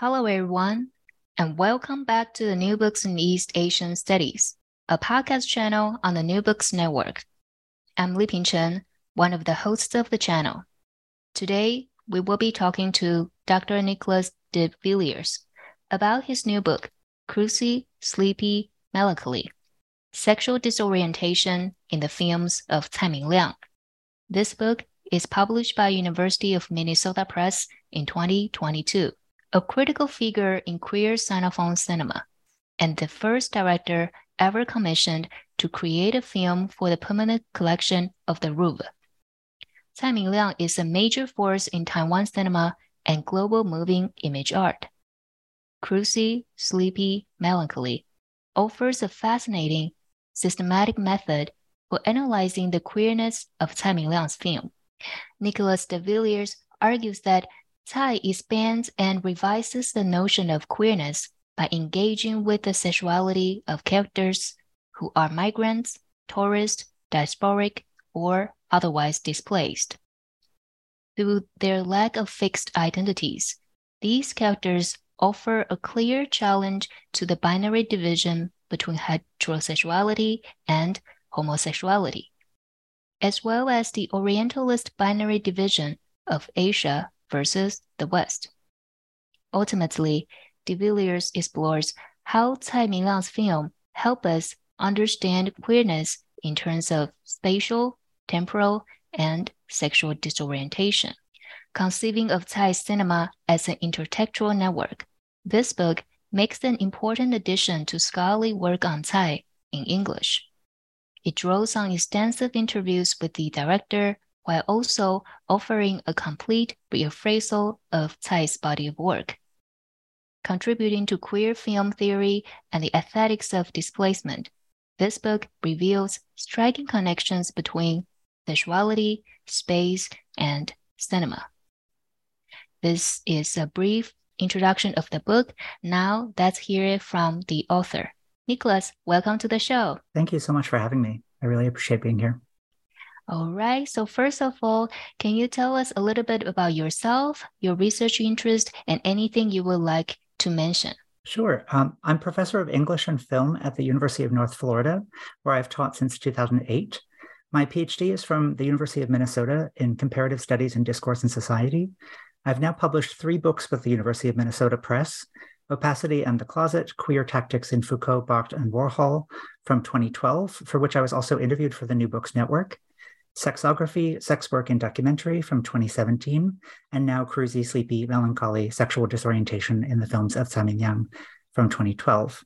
Hello, everyone, and welcome back to the New Books in East Asian Studies, a podcast channel on the New Books Network. I'm Li Ping Chen, one of the hosts of the channel. Today, we will be talking to Dr. Nicholas de Villiers about his new book, Cruisy, Sleepy, Melancholy Sexual Disorientation in the Films of Cai Mingliang. This book is published by University of Minnesota Press in 2022 a critical figure in queer Sinophone cinema, and the first director ever commissioned to create a film for the permanent collection of the Louvre. Cai Mingliang is a major force in Taiwan cinema and global moving image art. Cruisy, Sleepy, Melancholy offers a fascinating, systematic method for analyzing the queerness of Cai Mingliang's film. Nicholas de Villiers argues that Cai expands and revises the notion of queerness by engaging with the sexuality of characters who are migrants, tourists, diasporic, or otherwise displaced. Through their lack of fixed identities, these characters offer a clear challenge to the binary division between heterosexuality and homosexuality, as well as the Orientalist binary division of Asia versus the West. Ultimately, de Villiers explores how Cai Mingliang's film help us understand queerness in terms of spatial, temporal, and sexual disorientation. Conceiving of Cai cinema as an intertextual network, this book makes an important addition to scholarly work on Cai in English. It draws on extensive interviews with the director, while also offering a complete reappraisal of Cai's body of work. Contributing to queer film theory and the aesthetics of displacement, this book reveals striking connections between sexuality, space, and cinema. This is a brief introduction of the book. Now let's hear it from the author. Nicholas, welcome to the show. Thank you so much for having me. I really appreciate being here. All right. So, first of all, can you tell us a little bit about yourself, your research interest, and anything you would like to mention? Sure. Um, I'm professor of English and film at the University of North Florida, where I've taught since 2008. My PhD is from the University of Minnesota in Comparative Studies in Discourse and Society. I've now published three books with the University of Minnesota Press Opacity and the Closet Queer Tactics in Foucault, Barthes, and Warhol from 2012, for which I was also interviewed for the New Books Network. Sexography, Sex Work and Documentary from 2017, and now Cruisy, Sleepy, Melancholy, Sexual Disorientation in the Films of Cai Mingliang from 2012.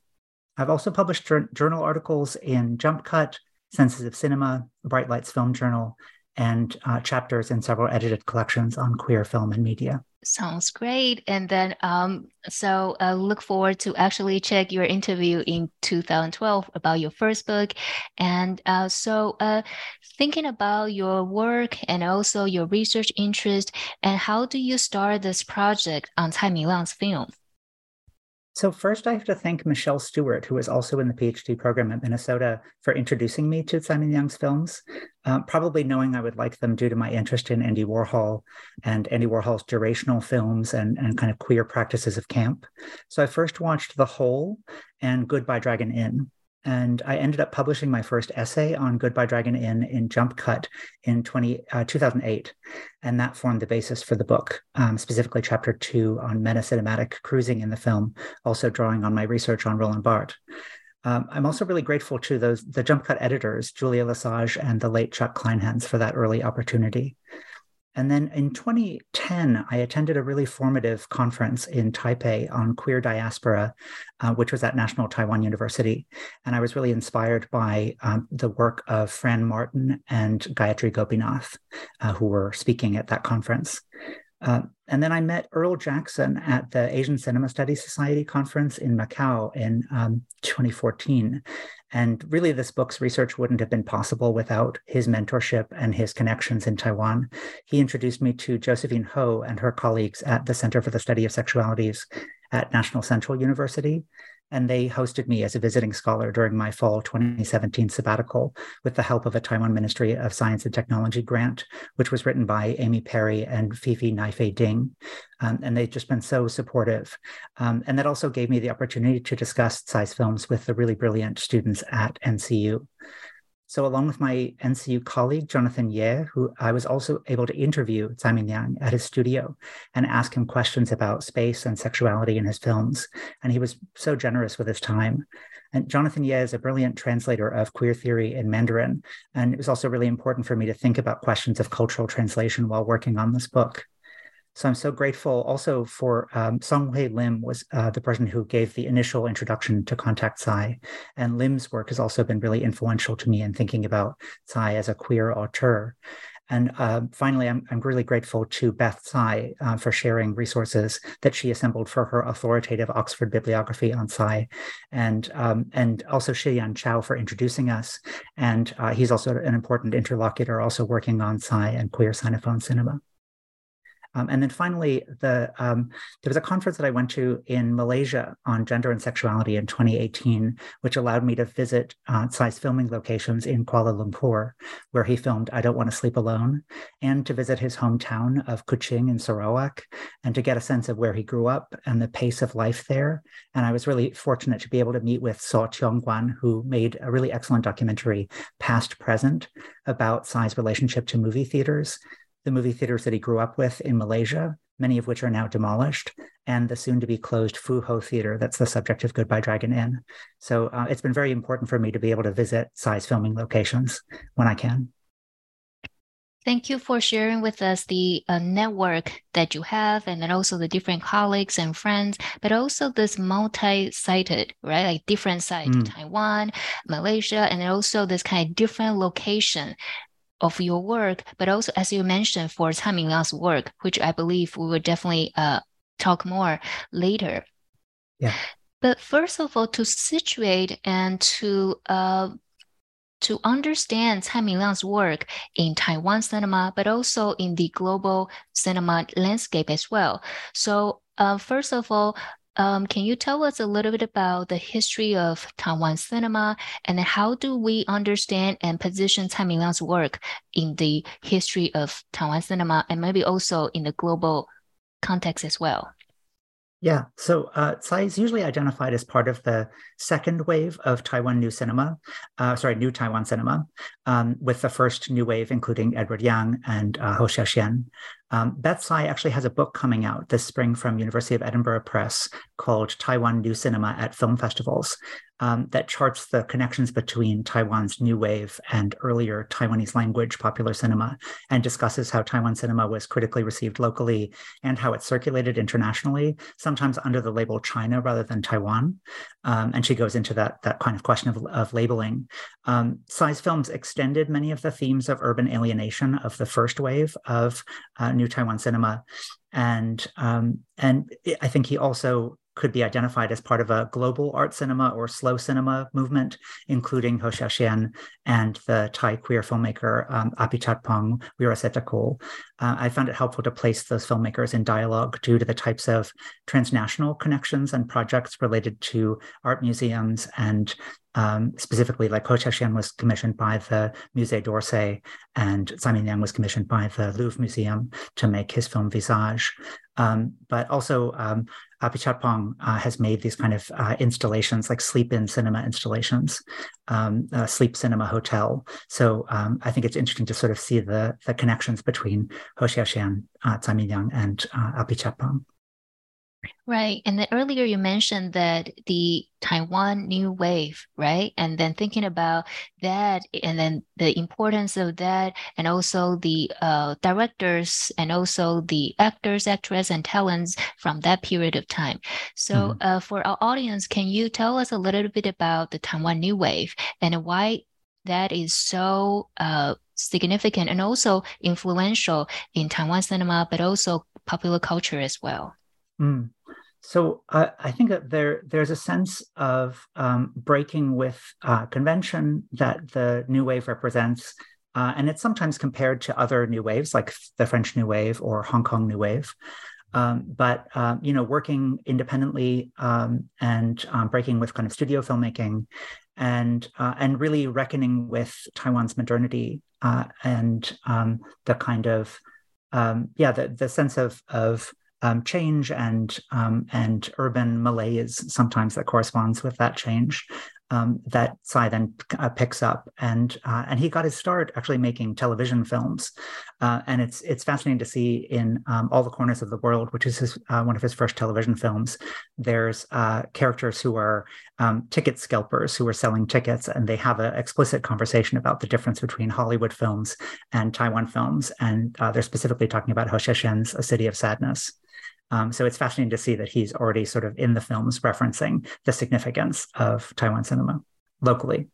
I've also published journal articles in Jump Cut, Senses of Cinema, Bright Lights Film Journal, and uh, chapters in several edited collections on queer film and media. Sounds great. And then, um, so uh, look forward to actually check your interview in 2012 about your first book. And uh, so, uh, thinking about your work and also your research interest, and how do you start this project on Cai Mingliang's film? So, first, I have to thank Michelle Stewart, who was also in the PhD program at Minnesota, for introducing me to Tsai Ming-liang's films, um, probably knowing I would like them due to my interest in Andy Warhol and Andy Warhol's durational films and, and kind of queer practices of camp. So, I first watched The Hole and Goodbye Dragon Inn. And I ended up publishing my first essay on Goodbye Dragon Inn in Jump Cut in 20, uh, 2008. And that formed the basis for the book, um, specifically chapter two on meta cinematic cruising in the film, also drawing on my research on Roland Barthes. Um, I'm also really grateful to those the Jump Cut editors, Julia Lesage and the late Chuck Kleinhans, for that early opportunity. And then in 2010, I attended a really formative conference in Taipei on queer diaspora, uh, which was at National Taiwan University. And I was really inspired by um, the work of Fran Martin and Gayatri Gopinath, uh, who were speaking at that conference. Uh, and then I met Earl Jackson at the Asian Cinema Studies Society conference in Macau in um, 2014. And really, this book's research wouldn't have been possible without his mentorship and his connections in Taiwan. He introduced me to Josephine Ho and her colleagues at the Center for the Study of Sexualities at National Central University and they hosted me as a visiting scholar during my fall 2017 sabbatical with the help of a Taiwan Ministry of Science and Technology grant, which was written by Amie Parry and Fifi Naifei Ding. Um, and they've just been so supportive. Um, and that also gave me the opportunity to discuss Tsai's films with the really brilliant students at NCU. So, along with my NCU colleague, Jonathan Ye, who I was also able to interview Tsai Ming-liang at his studio and ask him questions about space and sexuality in his films. And he was so generous with his time. And Jonathan Ye is a brilliant translator of queer theory in Mandarin. And it was also really important for me to think about questions of cultural translation while working on this book. So I'm so grateful also for um, Song Hwee Lim was uh, the person who gave the initial introduction to Contact Tsai. And Lim's work has also been really influential to me in thinking about Tsai as a queer auteur. And uh, finally, I'm, I'm really grateful to Beth Tsai uh, for sharing resources that she assembled for her authoritative Oxford bibliography on Tsai, and um, and also Shiyan Chao for introducing us. And uh, he's also an important interlocutor, also working on Tsai and queer Sinophone cinema. Um, and then finally, the um, there was a conference that I went to in Malaysia on gender and sexuality in 2018, which allowed me to visit uh, Tsai's filming locations in Kuala Lumpur, where he filmed I Don't Want to Sleep Alone, and to visit his hometown of Kuching in Sarawak, and to get a sense of where he grew up and the pace of life there. And I was really fortunate to be able to meet with Saw Tiong who made a really excellent documentary, Past Present, about Tsai's relationship to movie theaters the movie theaters that he grew up with in Malaysia, many of which are now demolished, and the soon to be closed Fu Ho Theater that's the subject of Goodbye Dragon Inn. So uh, it's been very important for me to be able to visit Tsai's filming locations when I can. Thank you for sharing with us the uh, network that you have, and then also the different colleagues and friends, but also this multi-sited, right? Like different sites, mm. Taiwan, Malaysia, and also this kind of different location of your work, but also as you mentioned for Tsai Ming-liang's work, which I believe we will definitely uh, talk more later. Yeah. But first of all, to situate and to uh, to understand Tsai Ming-liang's work in Taiwan cinema, but also in the global cinema landscape as well. So, uh, first of all, um, can you tell us a little bit about the history of Taiwan cinema and how do we understand and position Tsai Ming-liang's work in the history of Taiwan cinema and maybe also in the global context as well? Yeah, so uh, Tsai is usually identified as part of the second wave of Taiwan New Cinema, uh, sorry, New Taiwan Cinema, um, with the first new wave including Edward Yang and uh, Hou Hsiao-hsien. Um, Beth Tsai actually has a book coming out this spring from University of Edinburgh Press called Taiwan New Cinema at Film Festivals um, that charts the connections between Taiwan's new wave and earlier Taiwanese language popular cinema and discusses how Taiwan cinema was critically received locally and how it circulated internationally, sometimes under the label China rather than Taiwan. Um, and she goes into that, that kind of question of, of labeling. Um, Tsai's films extended many of the themes of urban alienation of the first wave of uh, New Taiwan cinema, and um, and I think he also could be identified as part of a global art cinema or slow cinema movement, including Hou Hsiao-hsien and the Thai queer filmmaker um, Apichatpong Weerasethakul. Uh, I found it helpful to place those filmmakers in dialogue due to the types of transnational connections and projects related to art museums and um, specifically, like Hou Hsiao-hsien was commissioned by the Musée d'Orsay, and Tsai Ming-liang was commissioned by the Louvre Museum to make his film Visage. Um, but also, um, Apichatpong uh, has made these kind of uh, installations, like sleep-in cinema installations, um, sleep cinema hotel. So um, I think it's interesting to sort of see the the connections between Hou Hsiao-hsien, uh, Tsai Ming-liang, and uh, Apichatpong. Right. And then earlier you mentioned that the Taiwan New Wave, right? And then thinking about that and then the importance of that and also the uh, directors and also the actors, actresses, and talents from that period of time. So mm-hmm. uh, for our audience, can you tell us a little bit about the Taiwan New Wave and why that is so uh, significant and also influential in Taiwan cinema, but also popular culture as well? Mm. So uh, I think that there there's a sense of um, breaking with uh, convention that the new wave represents, uh, and it's sometimes compared to other new waves like the French New Wave or Hong Kong New Wave. Um, but um, you know, working independently um, and um, breaking with kind of studio filmmaking, and uh, and really reckoning with Taiwan's modernity uh, and um, the kind of yeah the the sense of of um, change and um, and urban malaise sometimes that corresponds with that change um, that Tsai then uh, picks up. And uh, and he got his start actually making television films. Uh, and it's it's fascinating to see in um, all the corners of the world which is his, uh, one of his first television films there's uh, characters who are um, ticket scalpers who are selling tickets and they have an explicit conversation about the difference between Hollywood films and Taiwan films. And uh, they're specifically talking about Hou Hsiao-hsien's A City of Sadness um, so it's fascinating to see that he's already sort of in the films referencing the significance of Taiwan cinema locally.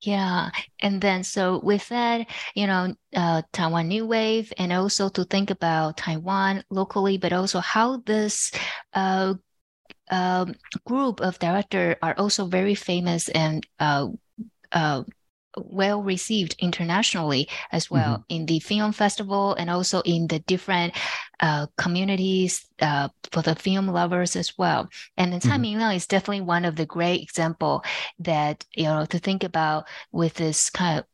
Yeah. And then, so with that, you know, uh, Taiwan New Wave, and also to think about Taiwan locally, but also how this uh, uh, group of directors are also very famous and uh, uh, well received internationally as well mm-hmm. in the film festival and also in the different uh, communities uh, for the film lovers as well. And then Tsai mm-hmm. Ming-liang is definitely one of the great example that you know to think about with this kind of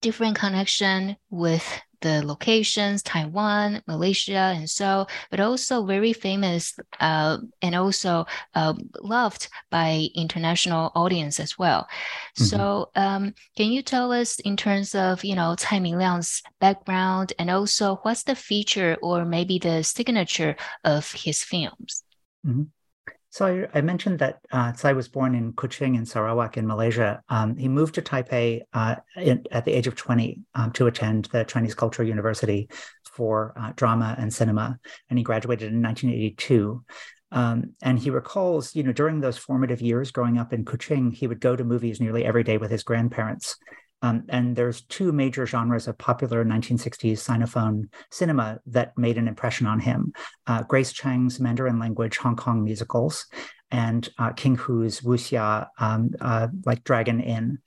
different connection with the locations, Taiwan, Malaysia, and so, but also very famous uh, and also uh, loved by international audience as well. Mm-hmm. So, um, can you tell us in terms of you know Tsai Ming-liang's background and also what's the feature or maybe the signature of his films? Mm-hmm. So I, I, mentioned that uh, Tsai was born in Kuching in Sarawak in Malaysia. Um, he moved to Taipei uh, in, at the age of 20 um, to attend the Chinese Cultural University for uh, drama and cinema, and he graduated in 1982. Um, and he recalls, you know, during those formative years growing up in Kuching, he would go to movies nearly every day with his grandparents. Um, and there's two major genres of popular 1960s Sinophone cinema that made an impression on him uh, Grace Chang's Mandarin language Hong Kong musicals and uh, King Hu's wuxia, um, uh, like Dragon Inn.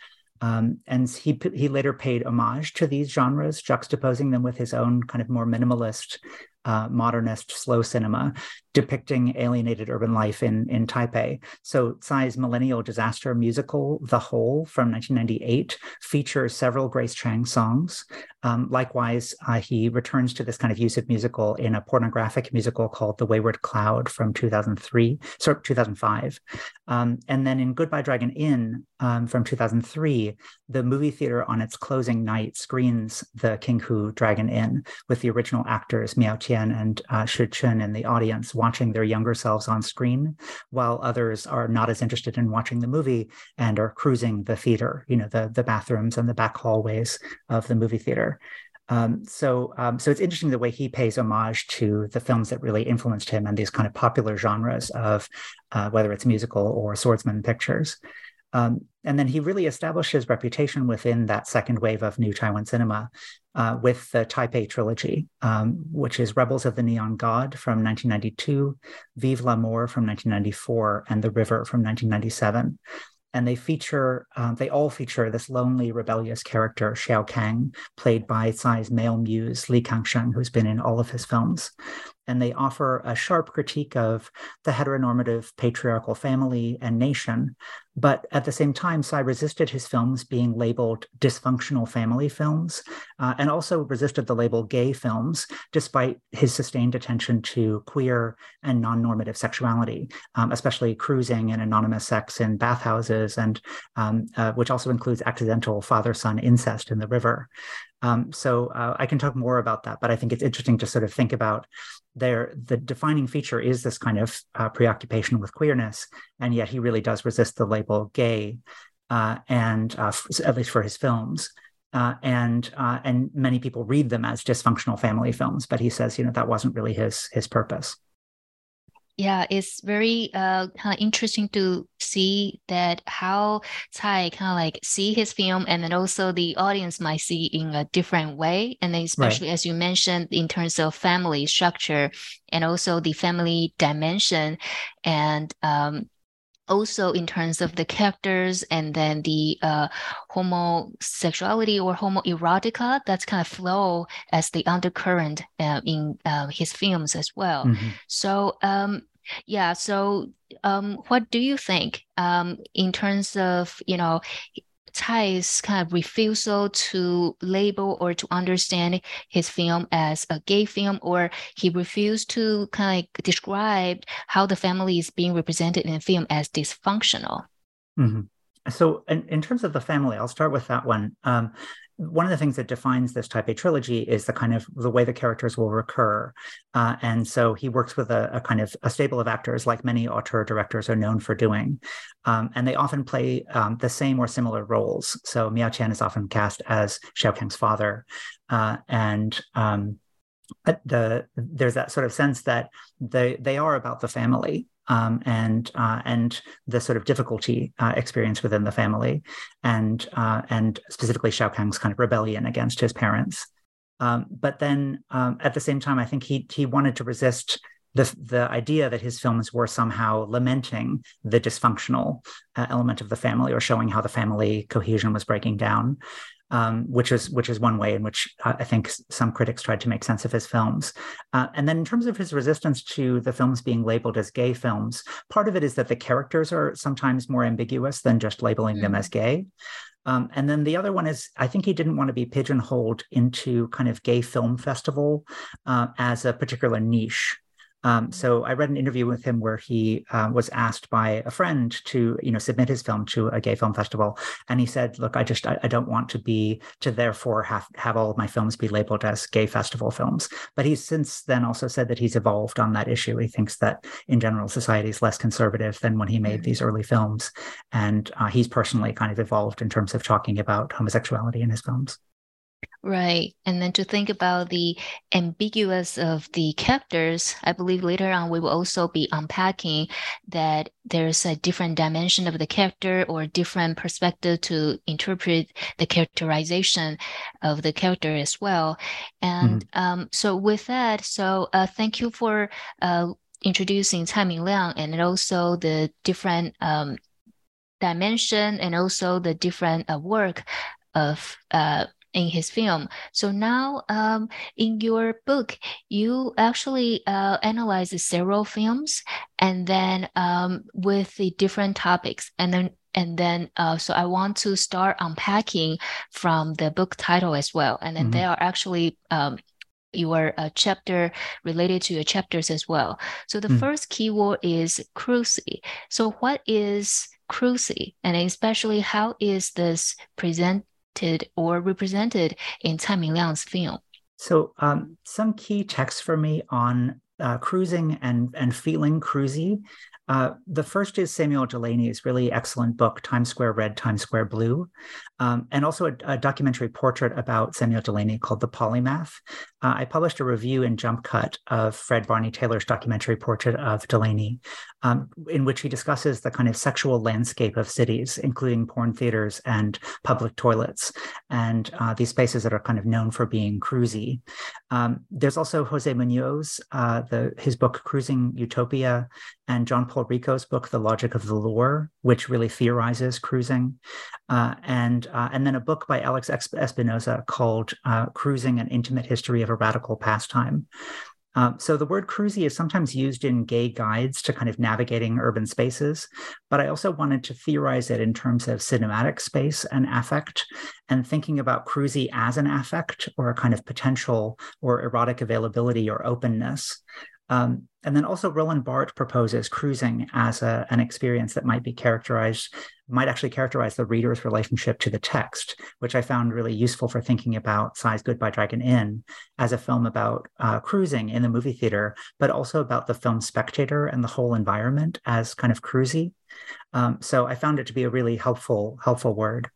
Um, and he he later paid homage to these genres, juxtaposing them with his own kind of more minimalist uh, modernist slow cinema depicting alienated urban life in, in Taipei. So Tsai's millennial disaster musical, The Hole from 1998, features several Grace Chang songs. Um, likewise, uh, he returns to this kind of use of musical in a pornographic musical called The Wayward Cloud from 2003, sorry, 2005. Um, and then in Goodbye Dragon Inn um, from 2003, the movie theater on its closing night screens the King Hu Dragon Inn with the original actors Miao Tian and uh, Shi Chun in the audience watching their younger selves on screen, while others are not as interested in watching the movie and are cruising the theater, you know, the, the bathrooms and the back hallways of the movie theater. Um, so, um, so it's interesting the way he pays homage to the films that really influenced him and these kind of popular genres of uh, whether it's musical or swordsman pictures. Um, and then he really established his reputation within that second wave of new Taiwan cinema uh, with the Taipei trilogy, um, which is Rebels of the Neon God from 1992, Vive l'Amour from 1994, and The River from 1997 and they feature um, they all feature this lonely rebellious character xiao kang played by tsai's male muse li kangsheng who's been in all of his films and they offer a sharp critique of the heteronormative patriarchal family and nation. But at the same time, Tsai resisted his films being labeled dysfunctional family films uh, and also resisted the label gay films, despite his sustained attention to queer and non normative sexuality, um, especially cruising and anonymous sex in bathhouses, and um, uh, which also includes accidental father son incest in the river. Um, so uh, I can talk more about that, but I think it's interesting to sort of think about there. The defining feature is this kind of uh, preoccupation with queerness, and yet he really does resist the label gay, uh, and uh, f- at least for his films. Uh, and uh, and many people read them as dysfunctional family films, but he says, you know, that wasn't really his his purpose yeah, it's very uh kind of interesting to see that how Tsai kind of like see his film and then also the audience might see in a different way. And then especially right. as you mentioned in terms of family structure and also the family dimension and um also in terms of the characters and then the uh, homosexuality or homoerotica that's kind of flow as the undercurrent uh, in uh, his films as well. Mm-hmm. So um, yeah, so um, what do you think um, in terms of you know Tsai's kind of refusal to label or to understand his film as a gay film, or he refused to kind of describe how the family is being represented in the film as dysfunctional. Mm-hmm. So, in, in, terms of the family, I'll start with that one. Um, one of the things that defines this Taipei trilogy is the kind of the way the characters will recur. Uh, and so he works with a, a, kind of a stable of actors, like many auteur directors are known for doing. Um, and they often play um, the same or similar roles. So Miao Tian is often cast as Xiao Kang's father. Uh, and um, the there's that sort of sense that they they are about the family um, and uh, and the sort of difficulty uh, experienced within the family, and uh, and specifically Xiao Kang's kind of rebellion against his parents. Um, but then um, at the same time, I think he he wanted to resist the the idea that his films were somehow lamenting the dysfunctional uh, element of the family or showing how the family cohesion was breaking down um, which is which is one way in which I think some critics tried to make sense of his films. Uh, and then in terms of his resistance to the films being labeled as gay films, part of it is that the characters are sometimes more ambiguous than just labeling mm. them as gay. Um, and then the other one is I think he didn't want to be pigeonholed into kind of gay film festival uh, as a particular niche. Um, so I read an interview with him where he uh, was asked by a friend to, you know, submit his film to a gay film festival, and he said, "Look, I just I, I don't want to be to therefore have have all of my films be labeled as gay festival films." But he's since then also said that he's evolved on that issue. He thinks that in general society is less conservative than when he made these early films, and uh, he's personally kind of evolved in terms of talking about homosexuality in his films. Right. And then to think about the ambiguous of the characters, I believe later on we will also be unpacking that there's a different dimension of the character or different perspective to interpret the characterization of the character as well. And mm-hmm. um, so with that, so uh, thank you for uh, introducing Tsai Ming Liang and also the different um, dimension and also the different uh, work of uh, in his film. So now, um, in your book, you actually uh, analyze several films, and then um, with the different topics, and then and then uh, so I want to start unpacking from the book title as well, and then mm-hmm. there are actually. Um, your uh, chapter related to your chapters as well. So the mm. first keyword is cruisy. So what is cruisy, and especially how is this present or represented in Tsai Ming-liang's film? So, um, some key texts for me on uh, cruising and and feeling cruisy. Uh, the first is Samuel Delany's really excellent book, Times Square Red, Times Square Blue, um, and also a, a, documentary portrait about Samuel Delany called The Polymath. Uh, I published a review in Jump Cut of Fred Barney Taylor's documentary portrait of Delany, um, in which he discusses the kind of sexual landscape of cities, including porn theaters and public toilets, and uh, these spaces that are kind of known for being cruisy. Um, there's also Jose Munoz, uh, the, his book Cruising Utopia, and John Paul Ricco's book The Logic of the Lure, which really theorizes cruising. Uh, and uh, and then a book by Alex Espinoza called uh, "Cruising: An Intimate History of a Radical Pastime." Um, so the word cruisy is sometimes used in gay guides to kind of navigating urban spaces, but I also wanted to theorize it in terms of cinematic space and affect, and thinking about cruisy as an affect or a kind of potential or erotic availability or openness. Um, and then also Roland Barthes proposes cruising as a, an experience that might be characterized, might actually characterize the reader's relationship to the text, which I found really useful for thinking about Tsai's Goodbye Dragon Inn as a film about uh, cruising in the movie theater, but also about the film spectator and the whole environment as kind of cruisy. Um, so I found it to be a really helpful, helpful word.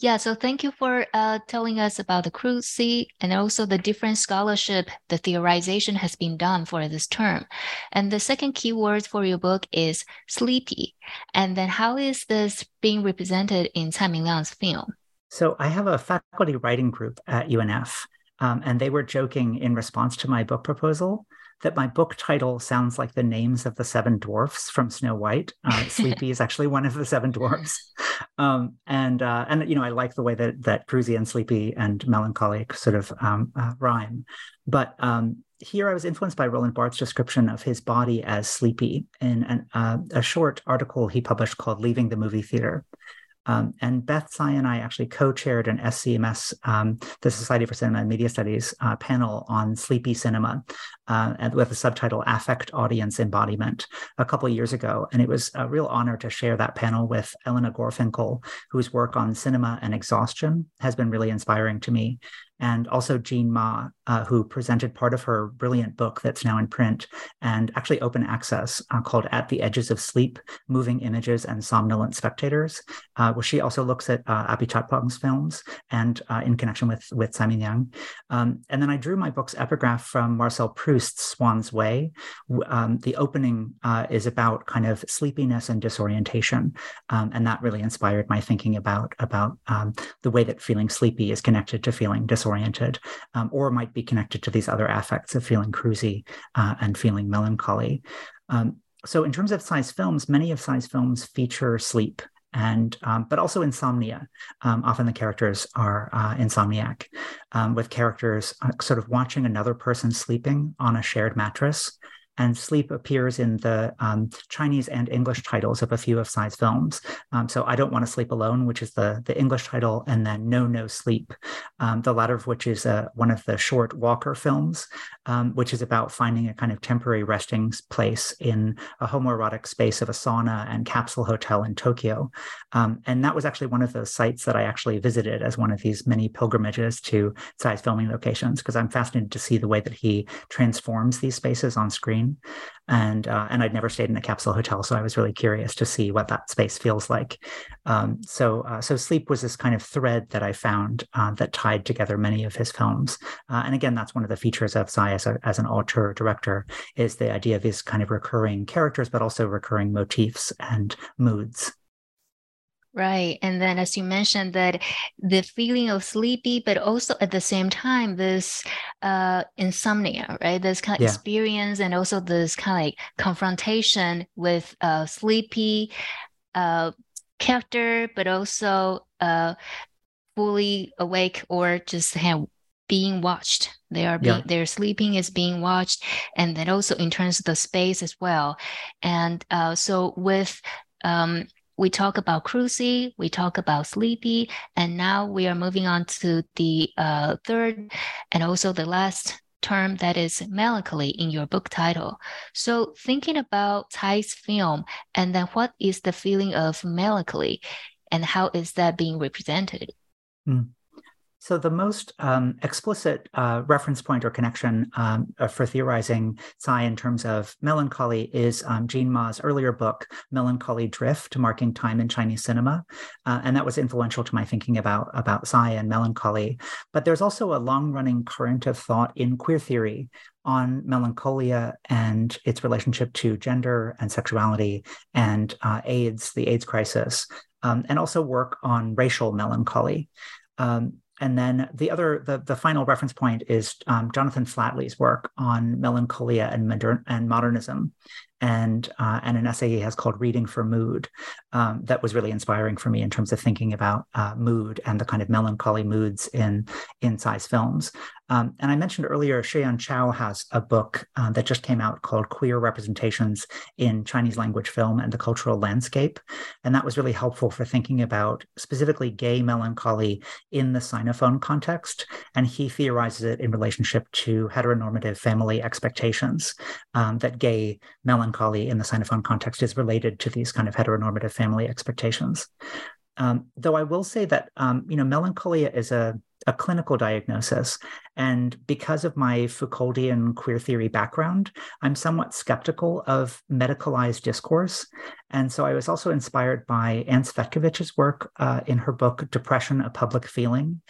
Yeah, so thank you for uh, telling us about the cruisy and also the different scholarship, the theorization has been done for this term. And the second keyword for your book is sleepy. And then how is this being represented in Tsai Ming Liang's film? So I have a faculty writing group at UNF, um, and they were joking in response to my book proposal that my book title sounds like the names of the seven dwarfs from Snow White. Uh, Sleepy is actually one of the seven dwarfs, um, and uh, and you know I like the way that that cruisy and sleepy and melancholy sort of um, uh, rhyme, but um, here I was influenced by Roland Barthes' description of his body as sleepy in an, uh, a short article he published called "Leaving the Movie Theater." Um, and Beth Tsai and I actually co-chaired an SCMS, um, the Society for Cinema and Media Studies uh, panel on sleepy cinema uh, with the subtitle Affect Audience Embodiment a couple years ago. And it was a real honor to share that panel with Elena Gorfinkel, whose work on cinema and exhaustion has been really inspiring to me and also Jean Ma, uh, who presented part of her brilliant book that's now in print and actually open access uh, called At the Edges of Sleep Moving Images and Somnolent Spectators, uh, where she also looks at uh, Apichatpong's films and uh, in connection with, with Tsai Ming-liang. Um, and then I drew my book's epigraph from Marcel Proust's Swann's Way. Um, the opening uh, is about kind of sleepiness and disorientation. Um, and that really inspired my thinking about, about um, the way that feeling sleepy is connected to feeling disoriented disoriented, um, or might be connected to these other affects of feeling cruisy uh, and feeling melancholy. Um, so, in terms of Tsai's films, many of Tsai's films feature sleep and um, but also insomnia. Um, often the characters are uh, insomniac, um, with characters uh, sort of watching another person sleeping on a shared mattress and sleep appears in the um, Chinese and English titles of a few of Tsai's films. Um, so I Don't Want to Sleep Alone, which is the, the English title, and then No No Sleep, um, the latter of which is uh, one of the short Walker films, um, which is about finding a kind of temporary resting place in a homoerotic space of a sauna and capsule hotel in Tokyo. Um, and that was actually one of the sites that I actually visited as one of these many pilgrimages to Tsai's filming locations, because I'm fascinated to see the way that he transforms these spaces on screen and uh, and I'd never stayed in a capsule hotel, so I was really curious to see what that space feels like. Um, so uh, so sleep was this kind of thread that I found uh, that tied together many of his films, uh, and again, that's one of the features of Tsai as, a, as an auteur director is the idea of these kind of recurring characters, but also recurring motifs and moods. Right. And then, as you mentioned, that the feeling of sleepy, but also at the same time, this uh, insomnia, right? This kind of yeah. experience and also this kind of like confrontation with uh, sleepy uh, character, but also uh, fully awake or just have being watched. They are being, yeah. their sleeping is being watched, and then also in terms of the space as well. And uh, so with um, we talk about cruisy, we talk about sleepy, and now we are moving on to the uh, third and also the last term that is melancholy in your book title. So thinking about Tsai's film, and then what is the feeling of melancholy, and how is that being represented? Mm. So the most um, explicit uh, reference point or connection um, uh, for theorizing Tsai in terms of melancholy is um, Jean Ma's earlier book, Melancholy Drift, Marking Time in Chinese Cinema. Uh, and that was influential to my thinking about, about Tsai and melancholy. But there's also a long-running current of thought in queer theory on melancholia and its relationship to gender and sexuality and uh, AIDS, the AIDS crisis, um, and also work on racial melancholy. Um, and then the other, the, the final reference point is um, Jonathan Flatley's work on melancholia and and modernism. And uh, and an essay he has called "Reading for Mood," um, that was really inspiring for me in terms of thinking about uh, mood and the kind of melancholy moods in in Tsai's films. Um, and I mentioned earlier, Shiyan Chao has a book uh, that just came out called Queer Representations in Chinese Language Film and the Cultural Landscape. And that was really helpful for thinking about specifically gay melancholy in the Sinophone context. And he theorizes it in relationship to heteronormative family expectations, um, that gay melancholy in the Sinophone context is related to these kind of heteronormative family expectations. Um, though I will say that um, you know melancholia is a a clinical diagnosis. And because of my Foucauldian queer theory background, I'm somewhat skeptical of medicalized discourse. And so I was also inspired by Anne Cvetkovich's work uh, in her book, Depression, a Public Feeling,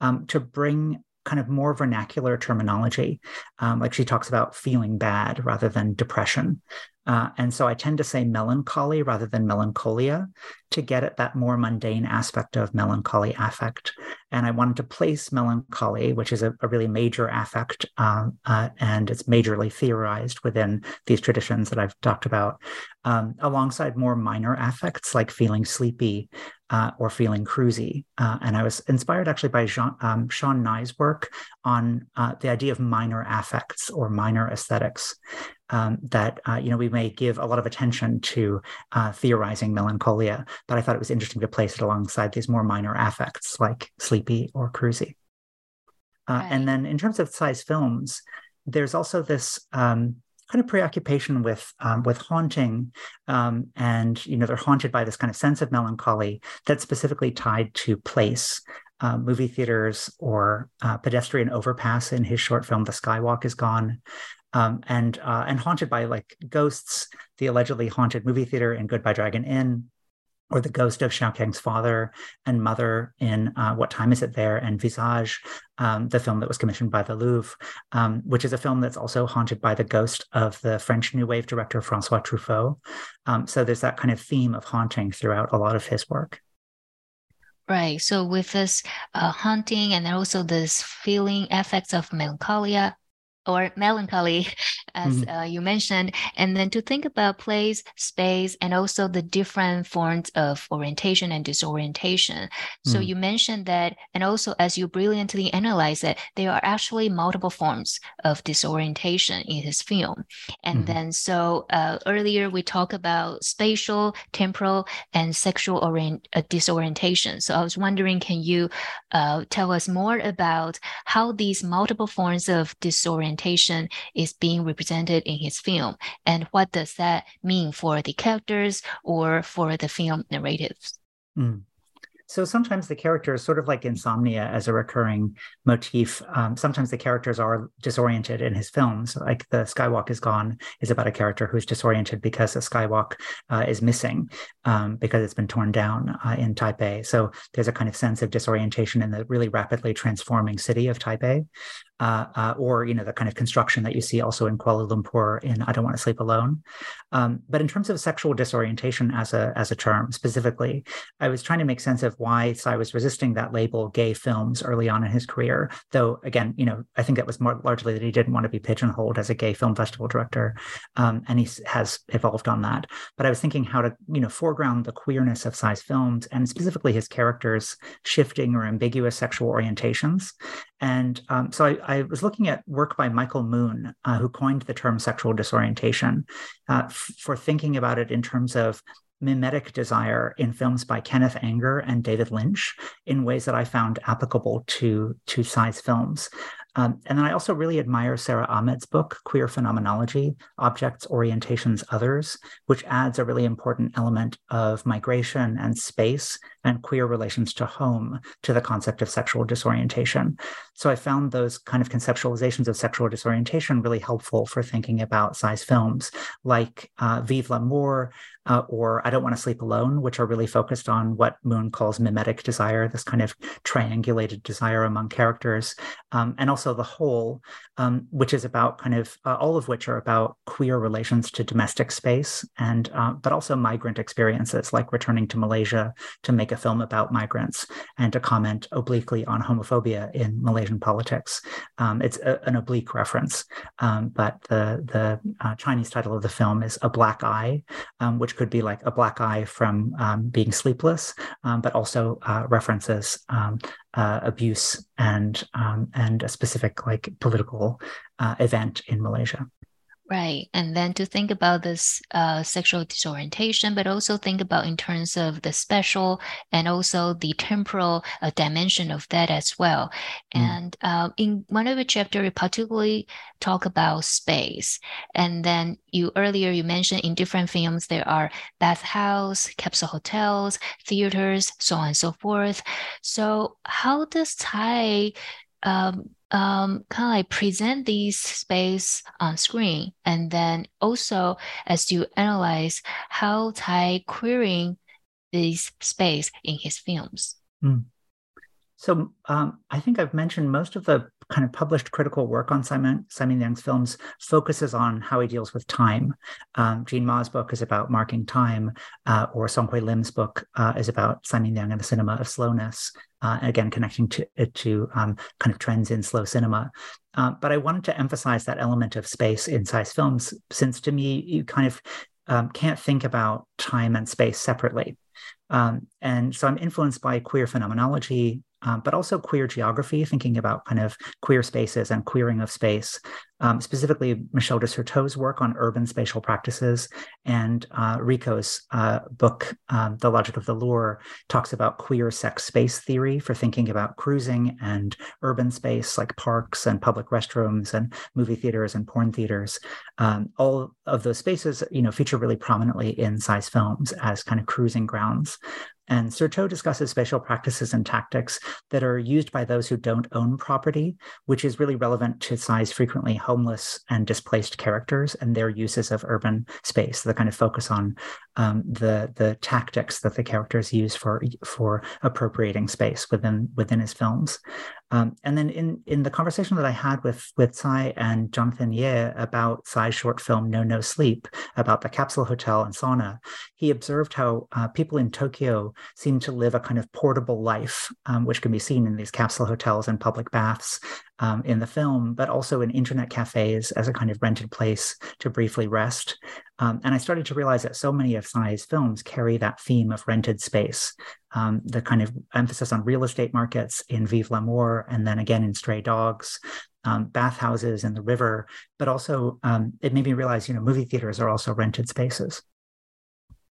um, to bring kind of more vernacular terminology. Um, like she talks about feeling bad rather than depression. Uh, and so I tend to say melancholy rather than melancholia to get at that more mundane aspect of melancholy affect. And I wanted to place melancholy, which is a, a really major affect, uh, uh, and it's majorly theorized within these traditions that I've talked about, um, alongside more minor affects like feeling sleepy uh, or feeling cruisy. Uh, and I was inspired actually by Jean, um, Sianne Ngai's work on uh, the idea of minor affects or minor aesthetics um, that uh, you know we may give a lot of attention to uh, theorizing melancholia, but I thought it was interesting to place it alongside these more minor affects like sleepy or cruisy. Uh, right. And then in terms of Tsai's films, there's also this um, kind of preoccupation with um, with haunting, um, and you know they're haunted by this kind of sense of melancholy that's specifically tied to place. Uh, movie theaters or uh, pedestrian overpass in his short film The Skywalk is Gone um, and uh, and haunted by like ghosts, the allegedly haunted movie theater in Goodbye Dragon Inn, or the ghost of Xiaokang's father and mother in uh, What Time Is It There? and Visage, um, the film that was commissioned by the Louvre, um, which is a film that's also haunted by the ghost of the French New Wave director Francois Truffaut. Um, so there's that kind of theme of haunting throughout a lot of his work. Right. So with this uh, haunting and also this feeling effects of melancholia, or melancholy, as mm-hmm. uh, you mentioned, and then to think about place, space, and also the different forms of orientation and disorientation. So mm-hmm. you mentioned that, and also as you brilliantly analyze it, there are actually multiple forms of disorientation in his film. And mm-hmm. then, so uh, earlier we talked about spatial, temporal, and sexual orient- uh, disorientation. So I was wondering, can you uh, tell us more about how these multiple forms of disorientation representation is being represented in his film and what does that mean for the characters or for the film narratives mm. So sometimes the characters, sort of like insomnia as a recurring motif, um, sometimes the characters are disoriented in his films. Like the Skywalk is Gone is about a character who's disoriented because a skywalk uh, is missing um, because it's been torn down uh, in Taipei. So there's a kind of sense of disorientation in the really rapidly transforming city of Taipei uh, uh, or you know the kind of construction that you see also in Kuala Lumpur in I Don't Want to Sleep Alone. Um, but in terms of sexual disorientation as a as a term specifically, I was trying to make sense of why Tsai was resisting that label gay films early on in his career. Though again, you know, I think that was more largely that he didn't want to be pigeonholed as a gay film festival director, um, and he has evolved on that. But I was thinking how to you know foreground the queerness of Tsai's films and specifically his characters shifting or ambiguous sexual orientations. And um, so I, I, was looking at work by Michael Moon, uh, who coined the term sexual disorientation, uh, f- for thinking about it in terms of mimetic desire in films by Kenneth Anger and David Lynch in ways that I found applicable to to Tsai's films. Um, and then I also really admire Sara Ahmed's book, Queer Phenomenology Objects, Orientations, Others, which adds a really important element of migration and space and queer relations to home to the concept of sexual disorientation. So I found those kind of conceptualizations of sexual disorientation really helpful for thinking about Tsai's films like uh, Vive l'Amour uh, or I Don't Want to Sleep Alone, which are really focused on what Moon calls mimetic desire, this kind of triangulated desire among characters, um, and also The Hole, um, which is about kind of uh, all of which are about queer relations to domestic space and uh, but also migrant experiences, like returning to Malaysia to make a film about migrants and to comment obliquely on homophobia in Malaysian politics. Um, it's a, an oblique reference, um, but the the uh, Chinese title of the film is A Black Eye, um, could be like a black eye from um, being sleepless, um, but also uh, references um, uh, abuse and um, and a specific like political uh, event in Malaysia. Right. And then to think about this uh, sexual disorientation, but also think about in terms of the special and also the temporal uh, dimension of that as well. Mm. And uh, in one of the chapter, you particularly talk about space. And then you earlier you mentioned in different films there are bathhouse, capsule hotels, theaters, so on and so forth. So how does Tsai um, um, kind of like present these space on screen, and then also as you analyze how Tsai querying this space in his films. Mm. So um, I think I've mentioned most of the kind of published critical work on Tsai Ming Tsai Ming-liang's films focuses on how he deals with time. Um, Jean Ma's book is about marking time, uh, or Song Hwee Lim's book uh, is about Tsai Ming-liang and the cinema of slowness. Uh, again, connecting to to um, kind of trends in slow cinema. Uh, but I wanted to emphasize that element of space in Tsai's films, since to me you kind of um, can't think about time and space separately. Um, and so I'm influenced by queer phenomenology, um, but also queer geography, thinking about kind of queer spaces and queering of space, um, specifically Michel de Certeau's work on urban spatial practices and uh, Ricco's uh, book, um, The Logic of the Lure, talks about queer sex space theory for thinking about cruising and urban space like parks and public restrooms and movie theaters and porn theaters. Um, all of those spaces, you know, feature really prominently in Tsai's films as kind of cruising grounds. And Certeau discusses spatial practices and tactics that are used by those who don't own property, which is really relevant to Tsai's frequently homeless and displaced characters and their uses of urban space. The kind of focus on um, the the tactics that the characters use for for appropriating space within within his films. Um, and then in in the conversation that I had with with Tsai and Jonathan Yeh about Tsai's short film No No Sleep about the capsule hotel and sauna, he observed how uh, people in Tokyo seem to live a kind of portable life, um, which can be seen in these capsule hotels and public baths, um, in the film, but also in internet cafes as a kind of rented place to briefly rest. Um, and I started to realize that so many of Tsai's films carry that theme of rented space, um, the kind of emphasis on real estate markets in Vive l'Amour, and then again in Stray Dogs, um, bathhouses and the river, but also um, it made me realize, you know, movie theaters are also rented spaces.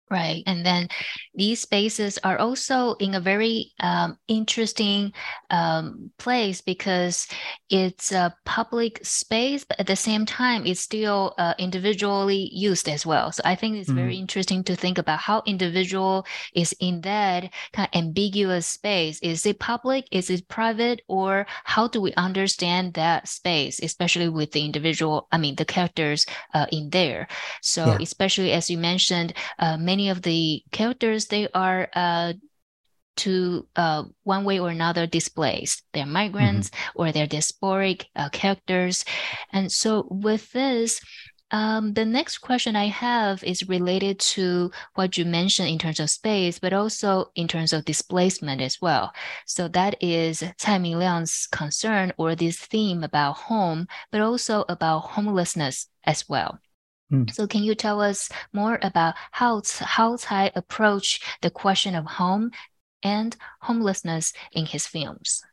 Right. And then these spaces are also in a very um, interesting um, place because it's a public space, but at the same time, it's still uh, individually used as well. So I think it's mm-hmm. very interesting to think about how individual is in that kind of ambiguous space. Is it public? Is it private? Or how do we understand that space, especially with the individual, I mean, the characters uh, in there? So, yeah. especially as you mentioned, uh, many of the characters they are uh, to uh, one way or another displaced. They're migrants mm-hmm. or they're diasporic uh, characters. And so, with this, um, the next question I have is related to what you mentioned in terms of space, but also in terms of displacement as well. So, that is Tsai Ming-liang's concern or this theme about home, but also about homelessness as well. Mm. So can you tell us more about how how Tsai approach the question of home and homelessness in his films?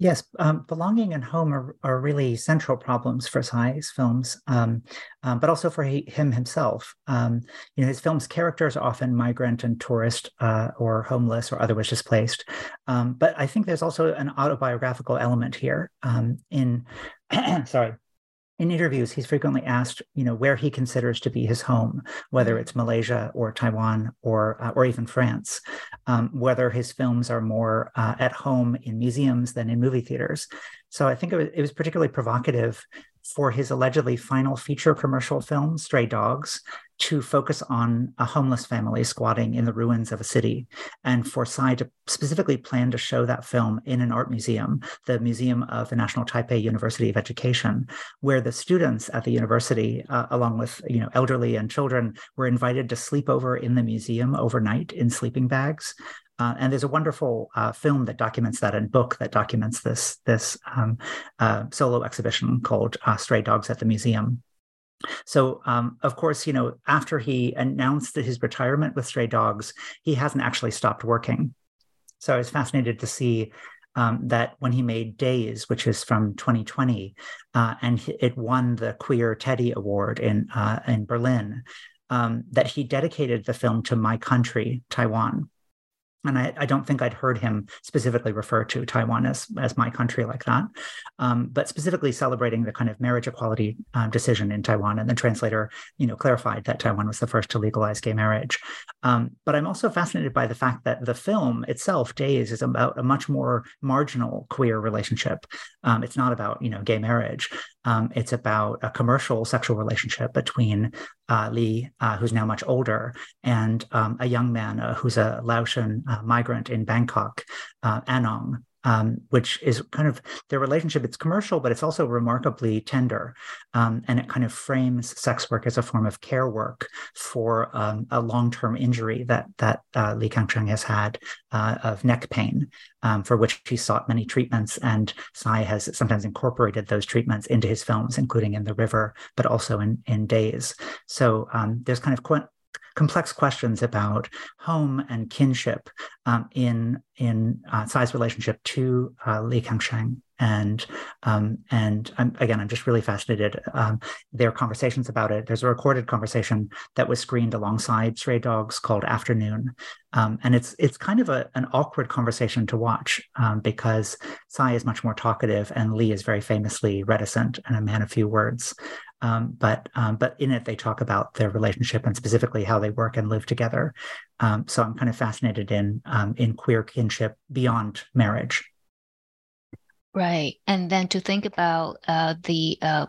Yes, um, belonging and home are, are really central problems for Tsai's films, um, um, but also for he, him himself. Um, you know, his films' characters are often migrant and tourist, uh, or homeless, or otherwise displaced. Um, but I think there's also an autobiographical element here. Um, in sorry, in interviews, he's frequently asked, you know, where he considers to be his home, whether it's Malaysia or Taiwan or uh, or even France, um, whether his films are more uh, at home in museums than in movie theaters. So I think it was, it was particularly provocative for his allegedly final feature commercial film, Stray Dogs, to focus on a homeless family squatting in the ruins of a city, and for Tsai to specifically plan to show that film in an art museum, the Museum of the National Taipei University of Education, where the students at the university, uh, along with you know elderly and children, were invited to sleep over in the museum overnight in sleeping bags. Uh, and there's a wonderful uh, film that documents that and book that documents this this um, uh, solo exhibition called uh, "Stray Dogs at the Museum." So, um, of course, you know, after he announced his retirement with Stray Dogs, he hasn't actually stopped working. So I was fascinated to see um, that when he made Days, which is from 2020, uh, and it won the Queer Teddy Award in uh, in Berlin, um, that he dedicated the film to my country, Taiwan and I, I, don't think I'd heard him specifically refer to Taiwan as, as my country like that, um, but specifically celebrating the kind of marriage equality um, decision in Taiwan. And the translator, you know, clarified that Taiwan was the first to legalize gay marriage. Um, but I'm also fascinated by the fact that the film itself, Days, is about a much more marginal queer relationship. Um, it's not about you know gay marriage. Um, it's about a commercial sexual relationship between uh, Lee, uh, who's now much older, and um, a young man uh, who's a Laotian uh, migrant in Bangkok, uh, Anong, um, which is kind of their relationship. It's commercial, but it's also remarkably tender. Um, and it kind of frames sex work as a form of care work for um, a long term injury that, that uh, Li Kangsheng has had uh, of neck pain, um, for which he sought many treatments. And Tsai has sometimes incorporated those treatments into his films, including in The River, but also in, in Days. So um, there's kind of complex questions about home and kinship um, in in uh, Tsai's relationship to uh, Li Kangsheng. And um, and I'm, again, I'm just really fascinated. Um, conversations about it. There's a recorded conversation that was screened alongside Stray Dogs called Afternoon, um, and it's it's kind of a, an awkward conversation to watch um, because Tsai is much more talkative and Lee is very famously reticent and a man of few words. Um, but um, but in it they talk about their relationship and specifically how they work and live together. Um, so I'm kind of fascinated in um, in queer kinship beyond marriage. Right, and then to think about uh, the uh,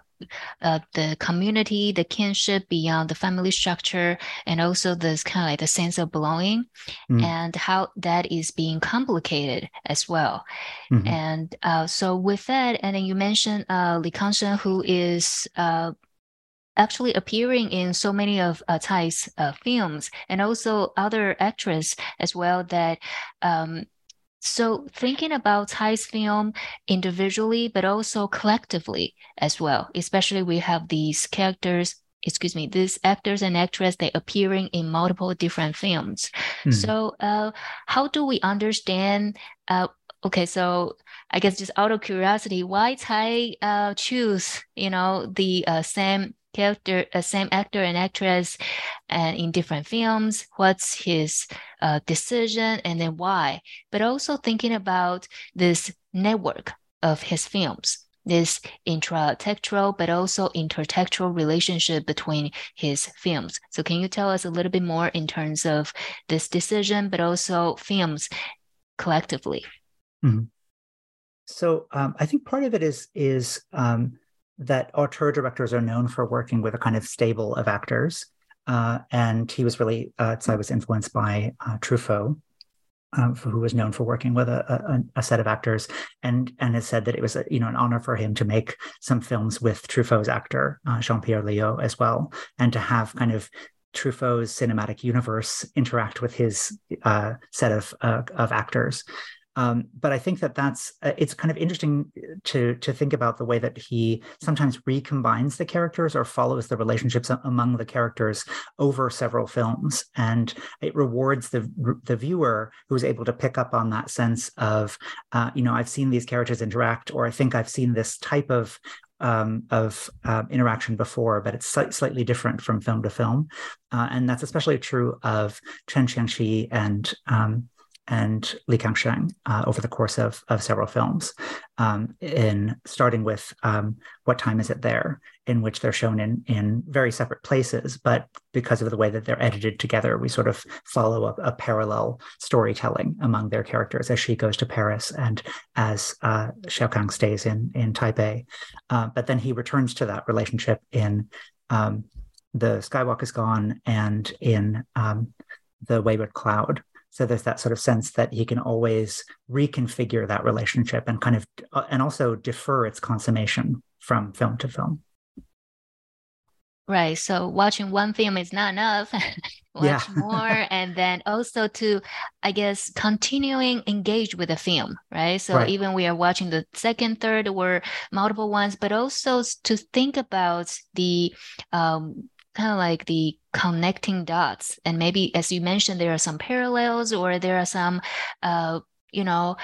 uh, the community, the kinship beyond the family structure, and also this kind of like the sense of belonging, mm. and how that is being complicated as well. Mm-hmm. And uh, so with that, and then you mentioned uh, Li Kangsheng, who is uh, actually appearing in so many of uh, Tsai's uh, films and also other actresses as well that um, so thinking about Tsai's film individually but also collectively as well especially we have these characters excuse me these actors and actresses they appearing in multiple different films mm. so uh, how do we understand uh, okay so i guess just out of curiosity why Tsai uh, choose you know the uh, same character, uh, same actor and actress, and in different films. What's his uh, decision, and then why? But also thinking about this network of his films this intratextual but also intertextual relationship between his films. So can you tell us a little bit more in terms of this decision, but also films collectively? Mm-hmm. So um, I think part of it is is um, that auteur directors are known for working with a kind of stable of actors. Uh, and he was really, uh, I was influenced by uh, Truffaut, um, who was known for working with a, a, a, set of actors, and and has said that it was a, you know an honor for him to make some films with Truffaut's actor uh, Jean Pierre Léaud as well, and to have kind of Truffaut's cinematic universe interact with his uh, set of uh, of actors. Um, but I think that that's uh, it's kind of interesting to to think about the way that he sometimes recombines the characters or follows the relationships among the characters over several films, and it rewards the the viewer who is able to pick up on that sense of uh, you know I've seen these characters interact, or I think I've seen this type of um, of uh, interaction before, but it's slightly different from film to film, uh, and that's especially true of Chen Shiang-chyi and um, and Li Kangsheng uh, over the course of, of several films, um, in starting with um, What Time Is It There, in which they're shown in, in very separate places, but because of the way that they're edited together, we sort of follow a, a parallel storytelling among their characters as she goes to Paris and as uh, Xiao Kang stays in, in Taipei. Uh, but then he returns to that relationship in um, the Skywalk is gone and in um, the Wayward Cloud. So there's that sort of sense that he can always reconfigure that relationship and kind of, uh, and also defer its consummation from film to film. Right. So watching one film is not enough. Watch more, and then also to, I guess, continuing engage with the film. Right. So right. even we are watching the second, third, or multiple ones, but also to think about the um, kind of like the connecting dots, and maybe as you mentioned, there are some parallels, or there are some. Uh, you know,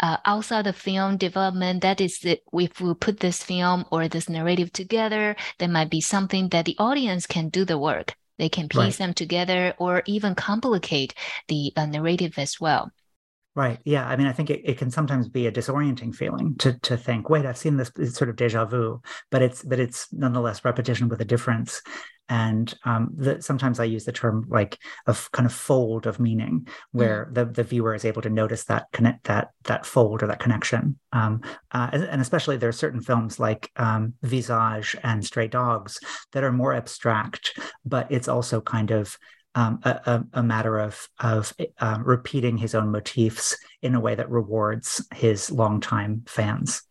uh, outside the film development, that is that if we put this film or this narrative together, there might be something that the audience can do the work. They can piece right. them together or even complicate the uh, narrative as well. Right. Yeah. I mean, I think it, it can sometimes be a disorienting feeling to to think, wait, I've seen this it's sort of deja vu, but it's but it's nonetheless repetition with a difference. And um, the, sometimes I use the term like a f- kind of fold of meaning, where mm. the, the viewer is able to notice that connect that that fold or that connection. Um, uh, and especially there are certain films like um, Visage and Stray Dogs that are more abstract, but it's also kind of um, a, a, matter of of um, repeating his own motifs in a way that rewards his longtime fans.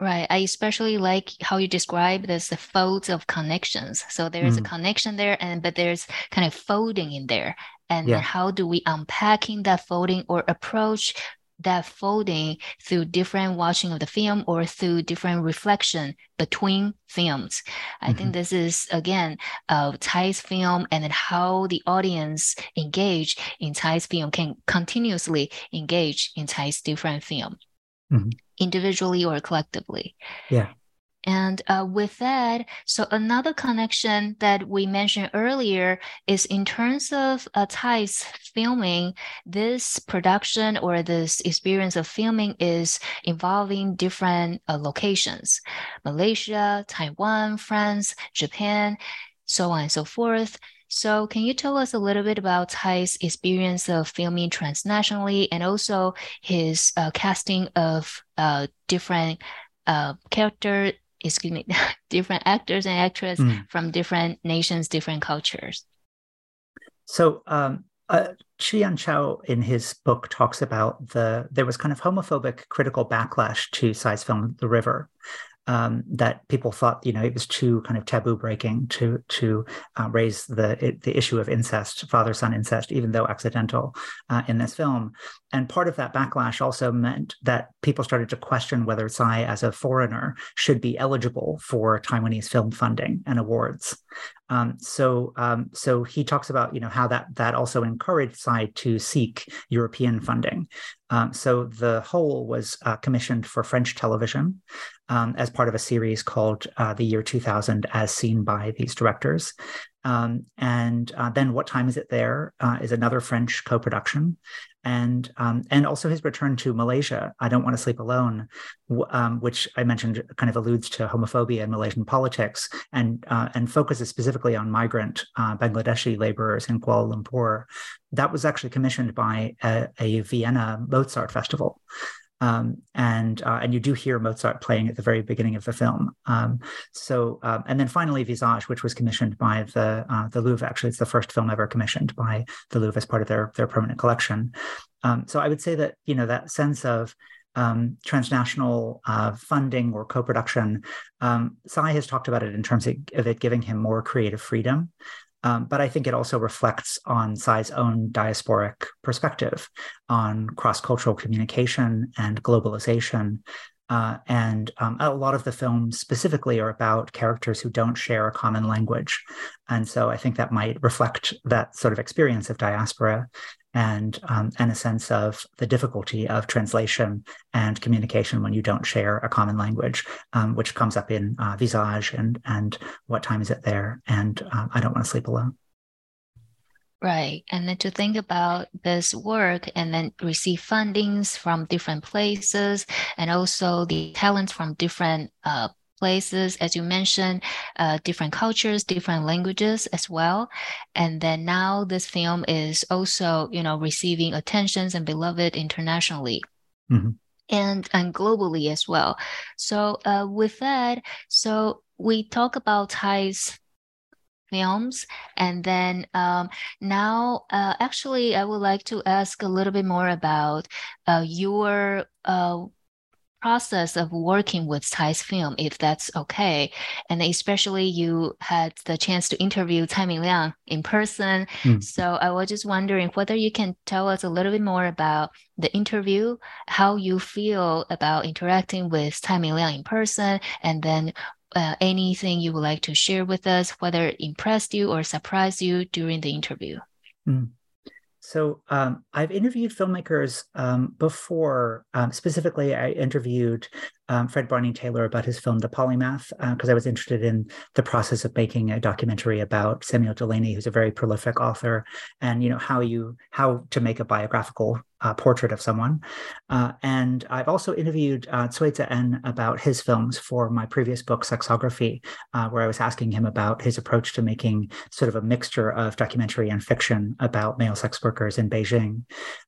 Right. I especially like how you describe this the folds of connections. So there's mm. a connection there, and but there's kind of folding in there. And yeah. how do we unpacking that folding or approach that folding through different watching of the film or through different reflection between films. I mm-hmm. think this is again uh, Tsai's film and then how the audience engage in Tsai's film can continuously engage in Tsai's different film. Mm-hmm. individually or collectively. Yeah. And uh, with that, so another connection that we mentioned earlier is in terms of uh, Tsai's filming, this production or this experience of filming is involving different uh, locations Malaysia, Taiwan, France, Japan, so on and so forth. So, can you tell us a little bit about Tsai's experience of filming transnationally and also his uh, casting of uh, different uh, excuse me, different actors and actresses mm. from different nations, different cultures. So, um, uh, Chao in his book talks about the there was kind of homophobic critical backlash to Tsai's film The River, um, that people thought you know it was too kind of taboo breaking to to uh, raise the the issue of incest, father son incest, even though accidental uh, in this film. And part of that backlash also meant that people started to question whether Tsai, as a foreigner, should be eligible for Taiwanese film funding and awards. Um, so, um, so he talks about you know how that that also encouraged Tsai to seek European funding. Um, so the Hole was uh, commissioned for French television um, as part of a series called uh, The Year 2000, as seen by these directors. Um, and uh, then What Time Is It There uh, is another French co-production and um, and also his return to Malaysia. I don't want to sleep alone, um, which I mentioned kind of alludes to homophobia in Malaysian politics and uh, and focuses specifically on migrant uh, Bangladeshi laborers in Kuala Lumpur. That was actually commissioned by a, a Vienna Mozart festival. Um, and uh, and you do hear Mozart playing at the very beginning of the film. Um, so um, and then finally Visage, which was commissioned by the uh, the Louvre. Actually, it's the first film ever commissioned by the Louvre as part of their their permanent collection. Um, so I would say that you know that sense of um, transnational uh, funding or co-production. Um, Tsai has talked about it in terms of, of it giving him more creative freedom. Um, but I think it also reflects on Tsai's own diasporic perspective on cross cultural communication and globalization. Uh, and um, a lot of the films specifically are about characters who don't share a common language. And so I think that might reflect that sort of experience of diaspora and um, and a sense of the difficulty of translation and communication when you don't share a common language, um, which comes up in uh, Visage and and what time is it there? And um, I don't want to sleep alone. Right. And then to think about this work and then receive fundings from different places and also the talents from different uh, places, as you mentioned, uh, different cultures, different languages as well. And then now this film is also, you know, receiving attentions and beloved internationally. Mm-hmm. And, and globally as well. So uh, with that, so we talk about Tsai's films. And then um, now, uh, actually, I would like to ask a little bit more about uh, your uh, process of working with Tsai's film, if that's okay. And especially you had the chance to interview Tsai Ming-liang in person. Mm. So I was just wondering whether you can tell us a little bit more about the interview, how you feel about interacting with Tsai Ming-liang in person, and then uh, anything you would like to share with us, whether it impressed you or surprised you during the interview. Mm. So um, I've interviewed filmmakers um, before. Um, specifically, I interviewed um, Fred Barney Taylor about his film The Polymath because uh, I was interested in the process of making a documentary about Samuel Delany, who's a very prolific author, and you know how you how to make a biographical portrait of someone. Uh, and I've also interviewed uh, En about his films for my previous book, Sexography, uh, where I was asking him about his approach to making sort of a mixture of documentary and fiction about male sex workers in Beijing.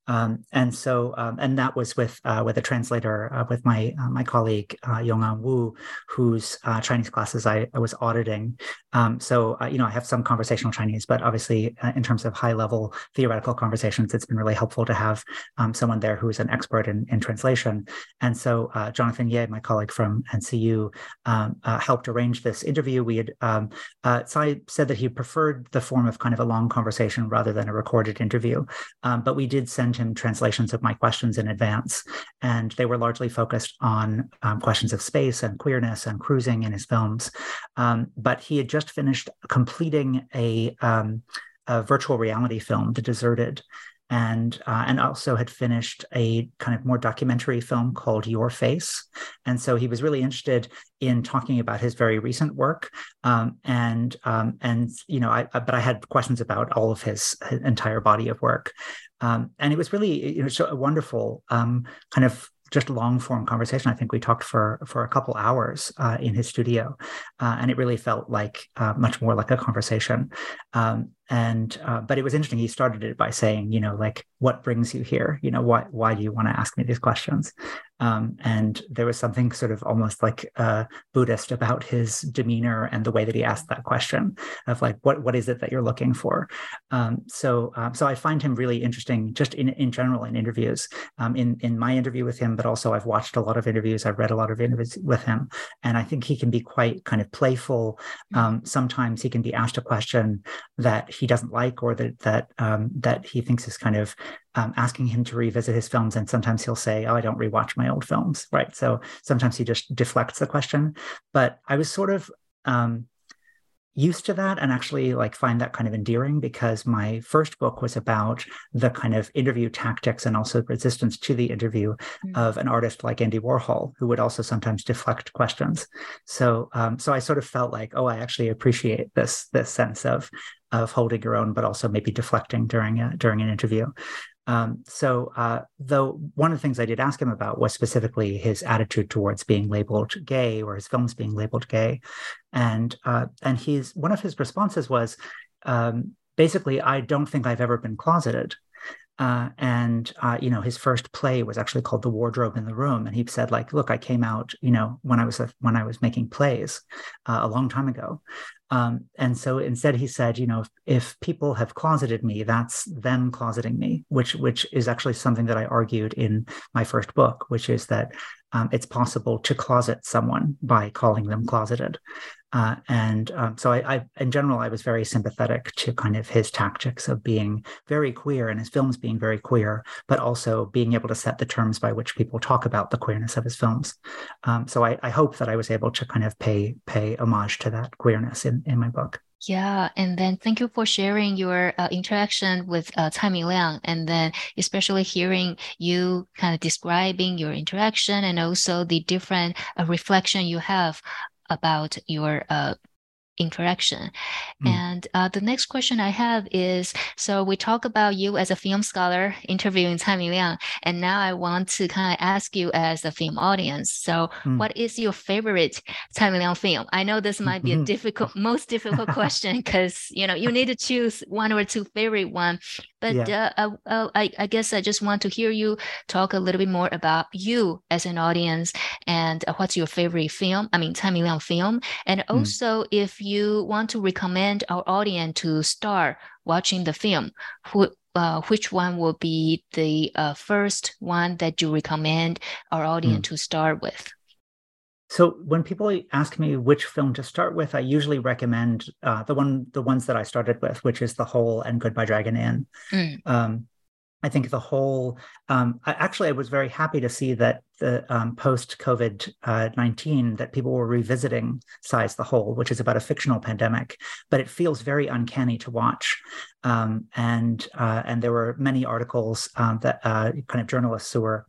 Um, and so, um, and that was with uh, with a translator, uh, with my uh, my colleague Yongan Wu, whose Chinese classes I, I was auditing. Um, so, you know, I have some conversational Chinese, but obviously, in terms of high level theoretical conversations, it's been really helpful to have um, someone there who is an expert in, in translation. And so uh, Jonathan Ye, my colleague from NCU, um, uh, helped arrange this interview. We had um, uh, Tsai said that he preferred the form of kind of a long conversation rather than a recorded interview, um, but we did send him translations of my questions in advance, and they were largely focused on um, questions of space and queerness and cruising in his films. But he had just finished completing a um, a virtual reality film, The Deserted, and uh, and also had finished a kind of more documentary film called Your Face, and so he was really interested in talking about his very recent work, um, and um, and you know, I, but I had questions about all of his, his entire body of work, um, and it was really you know so a wonderful um, kind of just long form conversation. I think we talked for for a couple hours uh, in his studio, uh, and it really felt like uh, much more like a conversation. Um, and uh, but it was interesting. He started it by saying, you know, like, what brings you here? You know, why why do you want to ask me these questions? Um, and there was something sort of almost like uh, Buddhist about his demeanor and the way that he asked that question of like, what what is it that you're looking for? Um, so um, so I find him really interesting, just in in general in interviews. Um, in in my interview with him, but also I've watched a lot of interviews. I've read a lot of interviews with him, and I think he can be quite kind of playful. Mm-hmm. Um, sometimes he can be asked a question that he doesn't like or that that um, that he thinks is kind of um, asking him to revisit his films, and sometimes he'll say, "Oh, I don't rewatch my old films," right? So sometimes he just deflects the question. But I was sort of um, used to that and actually like find that kind of endearing because my first book was about the kind of interview tactics and also resistance to the interview mm-hmm. of an artist like Andy Warhol who would also sometimes deflect questions. So um, so I sort of felt like oh I actually appreciate this this sense of of holding your own but also maybe deflecting during a, during an interview. Um, so, uh, though one of the things I did ask him about was specifically his attitude towards being labeled gay or his films being labeled gay, and uh, and he's one of his responses was um, basically, I don't think I've ever been closeted. Uh, and uh, you know his first play was actually called the wardrobe in the room. And he said like look i came out you know when i was a, when i was making plays uh, a long time ago um, and so instead he said you know if, if, people have closeted me that's them closeting me which which is actually something that i argued in my first book which is that um, it's possible to closet someone by calling them closeted. Uh, and um, so I, I, in general, I was very sympathetic to kind of his tactics of being very queer and his films being very queer, but also being able to set the terms by which people talk about the queerness of his films. Um, so I, I hope that I was able to kind of pay pay homage to that queerness in, in my book. Yeah, and then thank you for sharing your uh, interaction with uh, Tsai Ming-liang, and then especially hearing you kind of describing your interaction and also the different uh, reflection you have about your uh, interaction. Mm. And uh, the next question I have is so we talk about you as a film scholar interviewing Tsai Ming-liang, and now I want to kind of ask you as a film audience. So, mm. what is your favorite Tsai Ming-liang film? I know this might be a difficult, most difficult question because you know you need to choose one or two favorite one. But yeah. uh, uh, I, I guess I just want to hear you talk a little bit more about you as an audience and uh, what's your favorite film. I mean, Tsai Ming-liang film, and hmm. also mm. if you want to recommend our audience to start watching the film, who uh, which one will be the uh, first one that you recommend our audience mm. to start with? So when people ask me which film to start with, I usually recommend uh, the one, the ones that I started with, which is The Hole and Goodbye Dragon Inn. Mm. Um, I think the Hole, um, I, actually, I was very happy to see that the um, post COVID uh, 19 that people were revisiting Tsai's the Hole, which is about a fictional pandemic, but it feels very uncanny to watch. Um, and uh, and there were many articles um, that uh, kind of journalists who were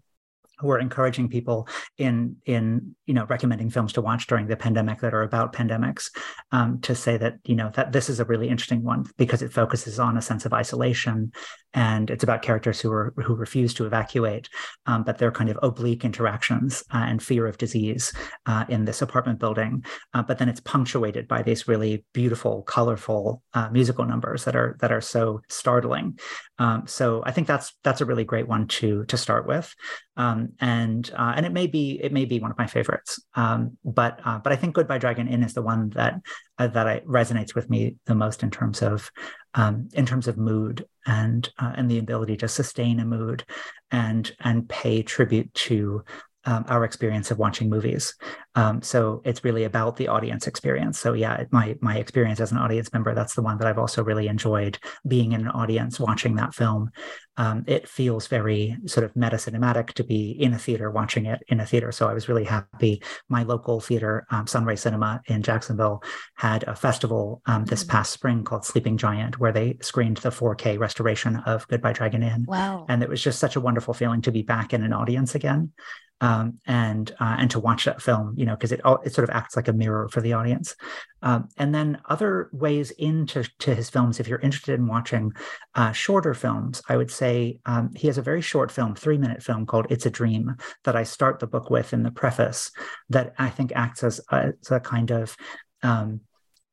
who are encouraging people in in you know recommending films to watch during the pandemic that are about pandemics um, to say that you know that this is a really interesting one because it focuses on a sense of isolation and it's about characters who are who refuse to evacuate um, but they're kind of oblique interactions uh, and fear of disease uh, in this apartment building. Uh, but then it's punctuated by these really beautiful colorful uh, musical numbers that are that are so startling. Um, so I think that's that's a really great one to to start with. Um, and uh, and it may be it may be one of my favorites. Um, but uh, but I think Goodbye Dragon Inn is the one that uh, that I, resonates with me the most in terms of um, in terms of mood and uh, and the ability to sustain a mood and and pay tribute to um, our experience of watching movies. Um, so it's really about the audience experience. So yeah, my my experience as an audience member, that's the one that I've also really enjoyed being in an audience watching that film. Um, it feels very sort of meta cinematic to be in a theater watching it in a theater. So I was really happy. My local theater, um, Sunray Cinema in Jacksonville, had a festival um, this mm. past spring called Sleeping Giant, where they screened the 4K restoration of Goodbye Dragon Inn. Wow! And it was just such a wonderful feeling to be back in an audience again um, and uh, and to watch that film, you know, because it it sort of acts like a mirror for the audience. Um, and then other ways into to his films, if you're interested in watching uh, shorter films, I would say um, he has a very short film, three minute film called "It's a Dream" that I start the book with in the preface, that I think acts as a, as a kind of um,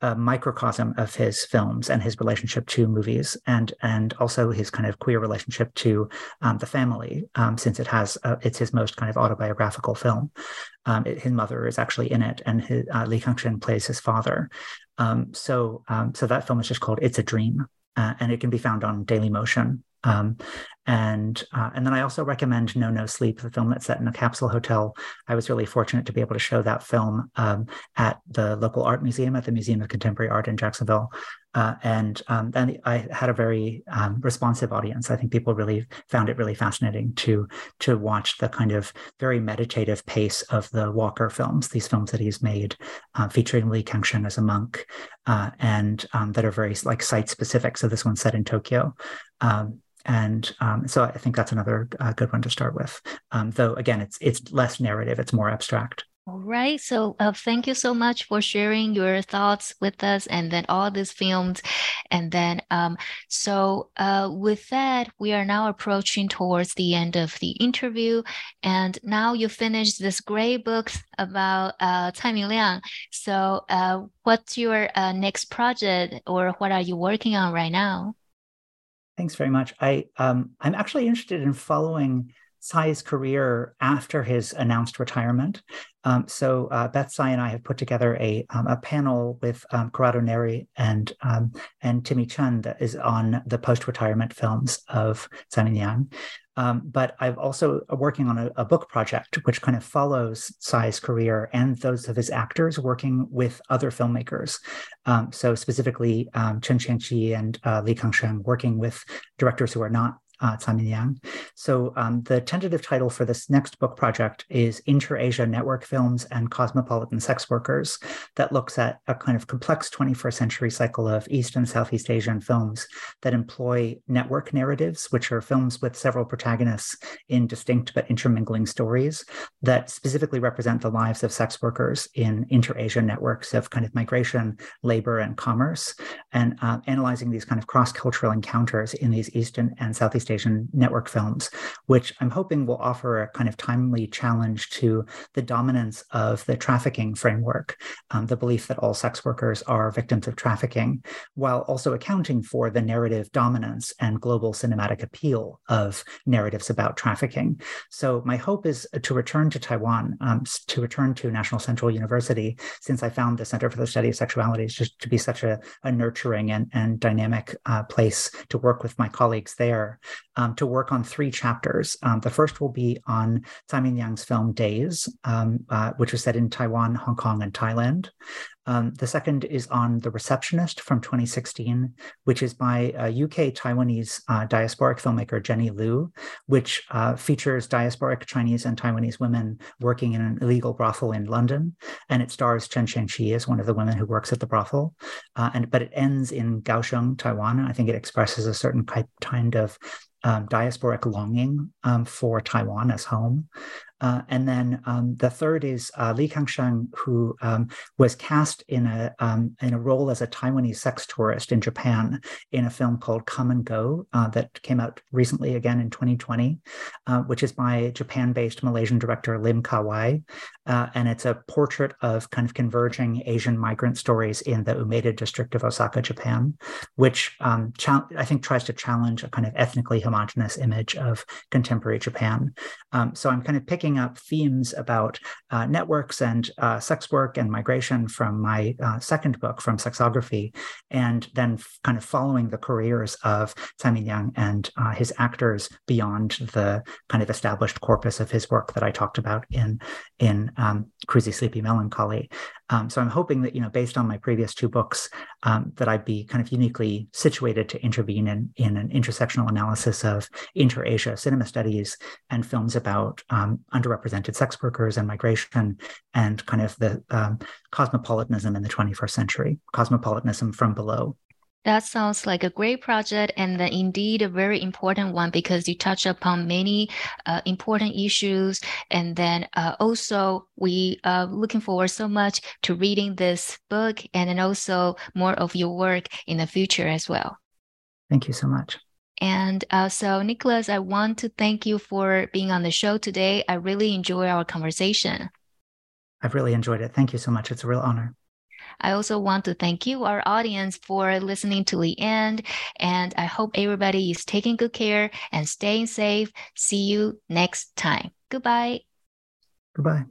a microcosm of his films and his relationship to movies and and also his kind of queer relationship to um, the family um, since it has uh, it's his most kind of autobiographical film. Um, it, his mother is actually in it and his, uh, Lee Kang-sheng plays his father. Um, so um, so that film is just called It's a Dream uh, and it can be found on Daily Motion um, and uh, and then I also recommend No No Sleep, the film that's set in a capsule hotel. I was really fortunate to be able to show that film um, at the local art museum at the Museum of Contemporary Art in Jacksonville. Uh, and um, then I had a very um, responsive audience. I think people really found it really fascinating to to watch the kind of very meditative pace of the Walker films, these films that he's made, uh, featuring Lee Kang-sheng as a monk, uh, and um, that are very like site specific. So this one's set in Tokyo. Um, and um, so I think that's another uh, good one to start with. Um, though again, it's it's less narrative; it's more abstract. All right. So uh, thank you so much for sharing your thoughts with us, and then all these films, and then um, so uh, with that, we are now approaching towards the end of the interview, and now you finished this great book about uh, Tsai Ming-liang. So uh, what's your uh, next project, or what are you working on right now? Thanks very much. I um, I'm actually interested in following Tsai's career after his announced retirement. Um, so uh, Beth Tsai and I have put together a um, a panel with um, Corrado Neri and um, and Timmy Chun that is on the post retirement films of Tsai Ming-liang. Um, but I've also uh, working on a, a, book project which kind of follows Tsai's career and those of his actors working with other filmmakers. Um, so specifically, um, Chen Shiang-chyi and uh, Lee Kang-sheng working with directors who are not uh, Tsai Ming-liang. So um, the tentative title for this next book project is Inter-Asia Network Films and Cosmopolitan Sex Workers that looks at a kind of complex 21st century cycle of East and Southeast Asian films that employ network narratives, which are films with several protagonists in distinct but intermingling stories that specifically represent the lives of sex workers in inter-Asia networks of kind of migration, labor, and commerce, and uh, analyzing these kind of cross-cultural encounters in these Eastern and Southeast Network films, which I'm hoping will offer a kind of timely challenge to the dominance of the trafficking framework, um, the belief that all sex workers are victims of trafficking, while also accounting for the narrative dominance and global cinematic appeal of narratives about trafficking. So my hope is to return to Taiwan, um, to return to National Central University, since I found the Center for the Study of Sexuality just to be such a, a nurturing and, and dynamic uh, place to work with my colleagues there, um, to work on three chapters. Um, the first will be on Tsai Ming-liang's film Days, um, uh, which was set in Taiwan, Hong Kong, and Thailand. Um, the second is on The Receptionist from 2016, which is by a UK Taiwanese uh, diasporic filmmaker Jenny Lu, which uh, features diasporic Chinese and Taiwanese women working in an illegal brothel in London. And it stars Chen Shiang-chyi as one of the women who works at the brothel. Uh, and But it ends in Kaohsiung, Taiwan. I think it expresses a certain type, kind of um, diasporic longing um, for Taiwan as home. Uh, and then um, the third is uh, Li Kangsheng, who um, was cast in a um, in a role as a Taiwanese sex tourist in Japan in a film called Come and Go uh, that came out recently again in 2020, uh, which is by Japan-based Malaysian director Lim Ka-wai, uh, and it's a portrait of kind of converging Asian migrant stories in the Umeda district of Osaka, Japan, which um, cha- I think tries to challenge a kind of ethnically homogenous image of contemporary Japan. Um, so I'm kind of picking up themes about uh, networks and uh, sex work and migration from my uh, second book, from sexography, and then f- kind of following the careers of Tsai Ming-liang and uh, his actors beyond the kind of established corpus of his work that I talked about in in um, Cruisy Sleepy Melancholy. Um, so I'm hoping that, you know, based on my previous two books, um, that I'd be kind of uniquely situated to intervene in, in an intersectional analysis of inter-Asia cinema studies and films about um, underrepresented sex workers and migration and kind of the um, cosmopolitanism in the 21st century, cosmopolitanism from below. That sounds like a great project and indeed a very important one because you touch upon many uh, important issues. And then uh, also we are looking forward so much to reading this book and then also more of your work in the future as well. Thank you so much. And uh, so, Nicholas, I want to thank you for being on the show today. I really enjoy our conversation. I've really enjoyed it. Thank you so much. It's a real honor. I also want to thank you, our audience, for listening to the end. And I hope everybody is taking good care and staying safe. See you next time. Goodbye. Goodbye.